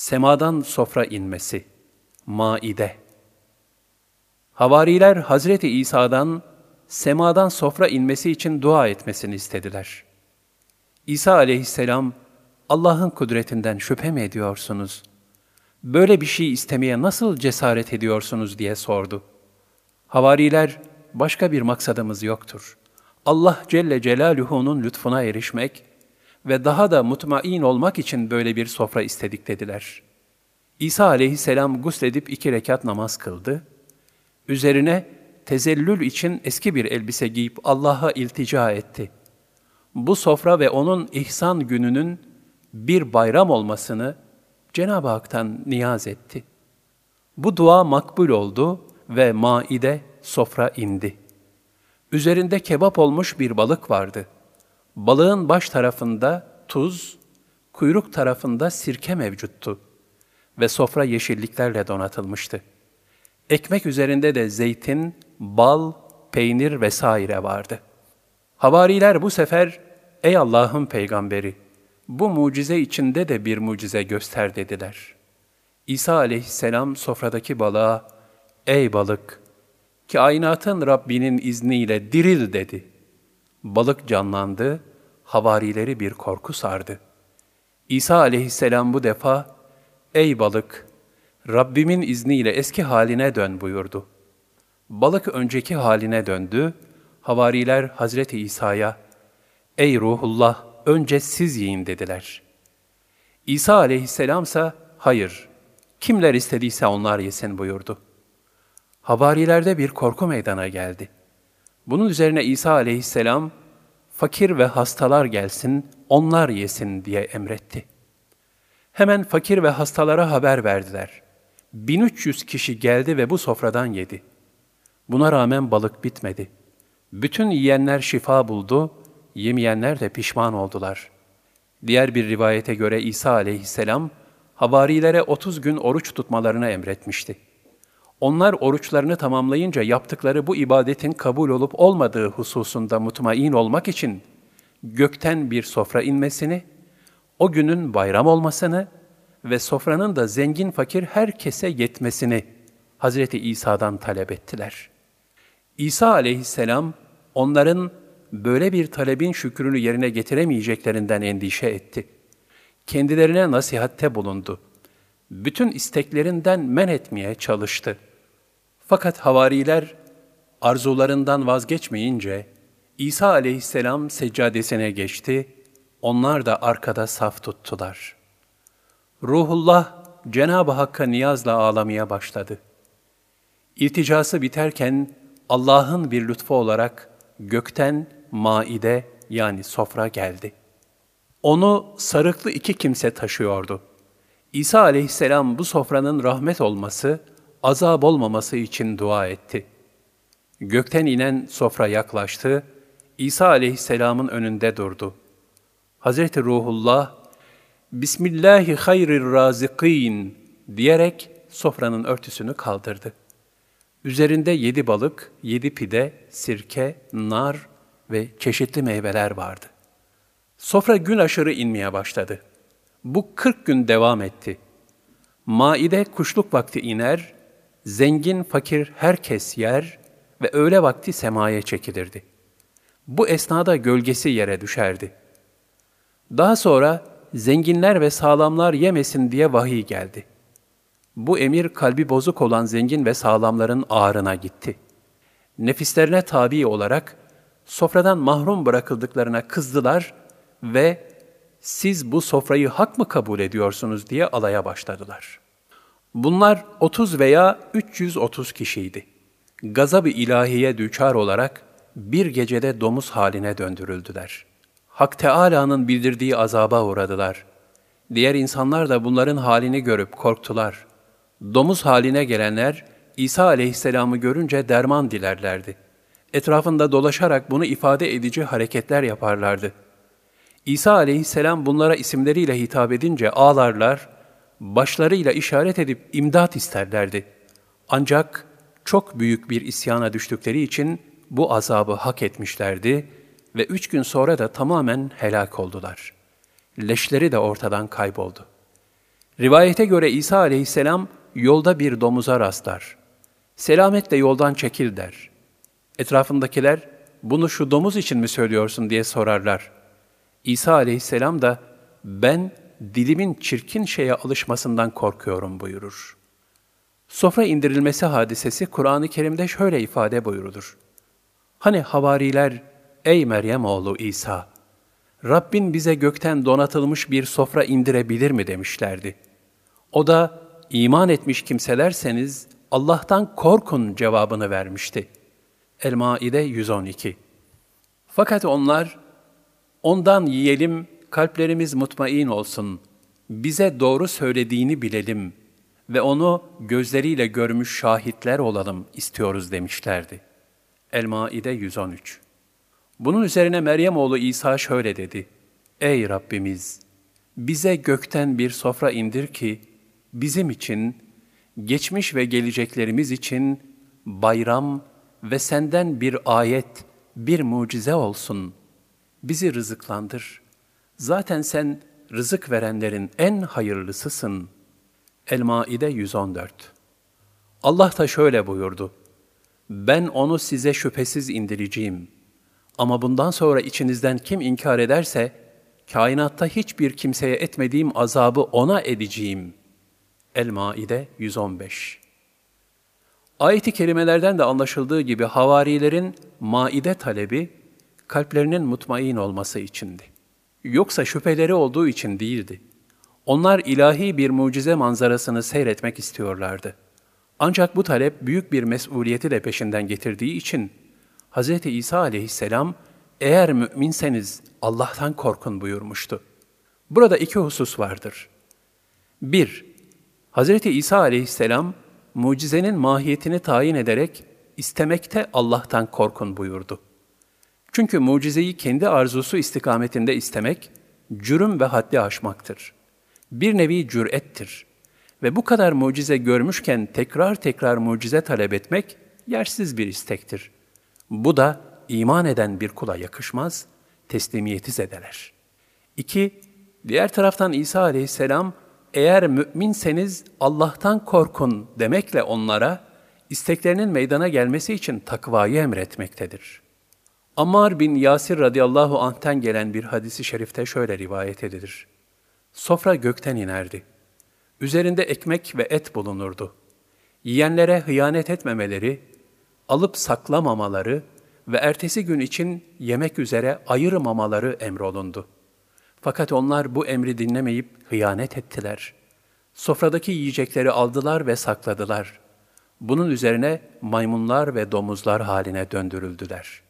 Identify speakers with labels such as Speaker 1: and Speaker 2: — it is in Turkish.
Speaker 1: Semadan sofra inmesi. Maide. Havariler Hazreti İsa'dan semadan sofra inmesi için dua etmesini istediler. İsa aleyhisselam, Allah'ın kudretinden şüphe mi ediyorsunuz? Böyle bir şey istemeye nasıl cesaret ediyorsunuz diye sordu. Havariler, başka bir maksadımız yoktur. Allah Celle Celaluhu'nun lütfuna erişmek ve daha da mutmain olmak için böyle bir sofra istedik dediler. İsa aleyhisselam gusledip iki rekat namaz kıldı. Üzerine tezellül için eski bir elbise giyip Allah'a iltica etti. Bu sofra ve onun ihsan gününün bir bayram olmasını Cenab-ı Hak'tan niyaz etti. Bu dua makbul oldu ve maide sofra indi. Üzerinde kebap olmuş bir balık vardı. Balığın baş tarafında tuz, kuyruk tarafında sirke mevcuttu ve sofra yeşilliklerle donatılmıştı. Ekmek üzerinde de zeytin, bal, peynir vesaire vardı. Havariler bu sefer, ''Ey Allah'ın peygamberi, bu mucize içinde de bir mucize göster.'' dediler. İsa aleyhisselam sofradaki balığa, ''Ey balık, kainatın Rabbinin izniyle diril.'' dedi. Balık canlandı, havarileri bir korku sardı. İsa aleyhisselam bu defa, ''Ey balık, Rabbimin izniyle eski haline dön buyurdu. Balık önceki haline döndü, havariler Hazreti İsa'ya, ''Ey ruhullah, önce siz yiyin.'' dediler. İsa aleyhisselam ise, ''Hayır, kimler istediyse onlar yesin.'' buyurdu. Havarilerde bir korku meydana geldi. Bunun üzerine İsa aleyhisselam, fakir ve hastalar gelsin, onlar yesin diye emretti. Hemen fakir ve hastalara haber verdiler. 1300 kişi geldi ve bu sofradan yedi. Buna rağmen balık bitmedi. Bütün yiyenler şifa buldu, yemeyenler de pişman oldular. Diğer bir rivayete göre İsa aleyhisselam, havarilere 30 gün oruç tutmalarını emretmişti. Onlar oruçlarını tamamlayınca yaptıkları bu ibadetin kabul olup olmadığı hususunda mutmain olmak için gökten bir sofra inmesini, o günün bayram olmasını ve sofranın da zengin fakir herkese yetmesini Hazreti İsa'dan talep ettiler. İsa aleyhisselam onların böyle bir talebin şükrünü yerine getiremeyeceklerinden endişe etti. Kendilerine nasihatte bulundu. Bütün isteklerinden men etmeye çalıştı. Fakat havariler arzularından vazgeçmeyince İsa aleyhisselam seccadesine geçti, onlar da arkada saf tuttular.'' Ruhullah Cenab-ı Hakk'a niyazla ağlamaya başladı. İlticası biterken Allah'ın bir lütfu olarak gökten maide yani sofra geldi. Onu sarıklı iki kimse taşıyordu. İsa aleyhisselam bu sofranın rahmet olması, azap olmaması için dua etti. Gökten inen sofra yaklaştı, İsa aleyhisselamın önünde durdu. Hazreti Ruhullah Bismillahi hayrir razikin diyerek sofranın örtüsünü kaldırdı. Üzerinde yedi balık, yedi pide, sirke, nar ve çeşitli meyveler vardı. Sofra gün aşırı inmeye başladı. Bu kırk gün devam etti. Maide kuşluk vakti iner, zengin fakir herkes yer ve öğle vakti semaya çekilirdi. Bu esnada gölgesi yere düşerdi. Daha sonra zenginler ve sağlamlar yemesin diye vahiy geldi. Bu emir kalbi bozuk olan zengin ve sağlamların ağrına gitti. Nefislerine tabi olarak sofradan mahrum bırakıldıklarına kızdılar ve siz bu sofrayı hak mı kabul ediyorsunuz diye alaya başladılar. Bunlar 30 veya 330 kişiydi. Gazab-ı ilahiye düçar olarak bir gecede domuz haline döndürüldüler.'' Hak Teâlâ'nın bildirdiği azaba uğradılar. Diğer insanlar da bunların halini görüp korktular. Domuz haline gelenler, İsa aleyhisselamı görünce derman dilerlerdi. Etrafında dolaşarak bunu ifade edici hareketler yaparlardı. İsa aleyhisselam bunlara isimleriyle hitap edince ağlarlar, başlarıyla işaret edip imdat isterlerdi. Ancak çok büyük bir isyana düştükleri için bu azabı hak etmişlerdi.'' ve üç gün sonra da tamamen helak oldular. Leşleri de ortadan kayboldu. Rivayete göre İsa aleyhisselam yolda bir domuza rastlar. Selametle yoldan çekil der. Etrafındakiler bunu şu domuz için mi söylüyorsun diye sorarlar. İsa aleyhisselam da ben dilimin çirkin şeye alışmasından korkuyorum buyurur. Sofra indirilmesi hadisesi Kur'an-ı Kerim'de şöyle ifade buyurulur. Hani havariler, ey Meryem oğlu İsa, Rabbin bize gökten donatılmış bir sofra indirebilir mi demişlerdi. O da iman etmiş kimselerseniz Allah'tan korkun cevabını vermişti. El-Maide 112 Fakat onlar, ondan yiyelim, kalplerimiz mutmain olsun, bize doğru söylediğini bilelim ve onu gözleriyle görmüş şahitler olalım istiyoruz demişlerdi. El-Maide 113 Bunun üzerine Meryem oğlu İsa şöyle dedi. Ey Rabbimiz! Bize gökten bir sofra indir ki, bizim için, geçmiş ve geleceklerimiz için bayram ve senden bir ayet, bir mucize olsun. Bizi rızıklandır. Zaten sen rızık verenlerin en hayırlısısın. El-Maide 114 Allah da şöyle buyurdu. Ben onu size şüphesiz indireceğim. Ama bundan sonra içinizden kim inkar ederse, kainatta hiçbir kimseye etmediğim azabı ona edeceğim. El-Maide 115 Ayet-i kerimelerden de anlaşıldığı gibi havarilerin maide talebi, kalplerinin mutmain olması içindi. Yoksa şüpheleri olduğu için değildi. Onlar ilahi bir mucize manzarasını seyretmek istiyorlardı. Ancak bu talep büyük bir mesuliyeti de peşinden getirdiği için Hz. İsa aleyhisselam eğer müminseniz Allah'tan korkun buyurmuştu. Burada iki husus vardır. 1. Hz. İsa aleyhisselam mucizenin mahiyetini tayin ederek istemekte Allah'tan korkun buyurdu. Çünkü mucizeyi kendi arzusu istikametinde istemek, cürüm ve haddi aşmaktır. Bir nevi cürettir. Ve bu kadar mucize görmüşken tekrar tekrar mucize talep etmek yersiz bir istektir. Bu da iman eden bir kula yakışmaz, teslimiyeti zedeler. İki, diğer taraftan İsa aleyhisselam, eğer müminseniz Allah'tan korkun demekle onlara, isteklerinin meydana gelmesi için takvayı emretmektedir. Ammar bin Yasir radıyallahu anh'ten gelen bir hadisi şerifte şöyle rivayet edilir. Sofra gökten inerdi. Üzerinde ekmek ve et bulunurdu. Yiyenlere hıyanet etmemeleri, alıp saklamamaları ve ertesi gün için yemek üzere ayırmamaları emrolundu. Fakat onlar bu emri dinlemeyip hıyanet ettiler. Sofradaki yiyecekleri aldılar ve sakladılar. Bunun üzerine maymunlar ve domuzlar haline döndürüldüler.''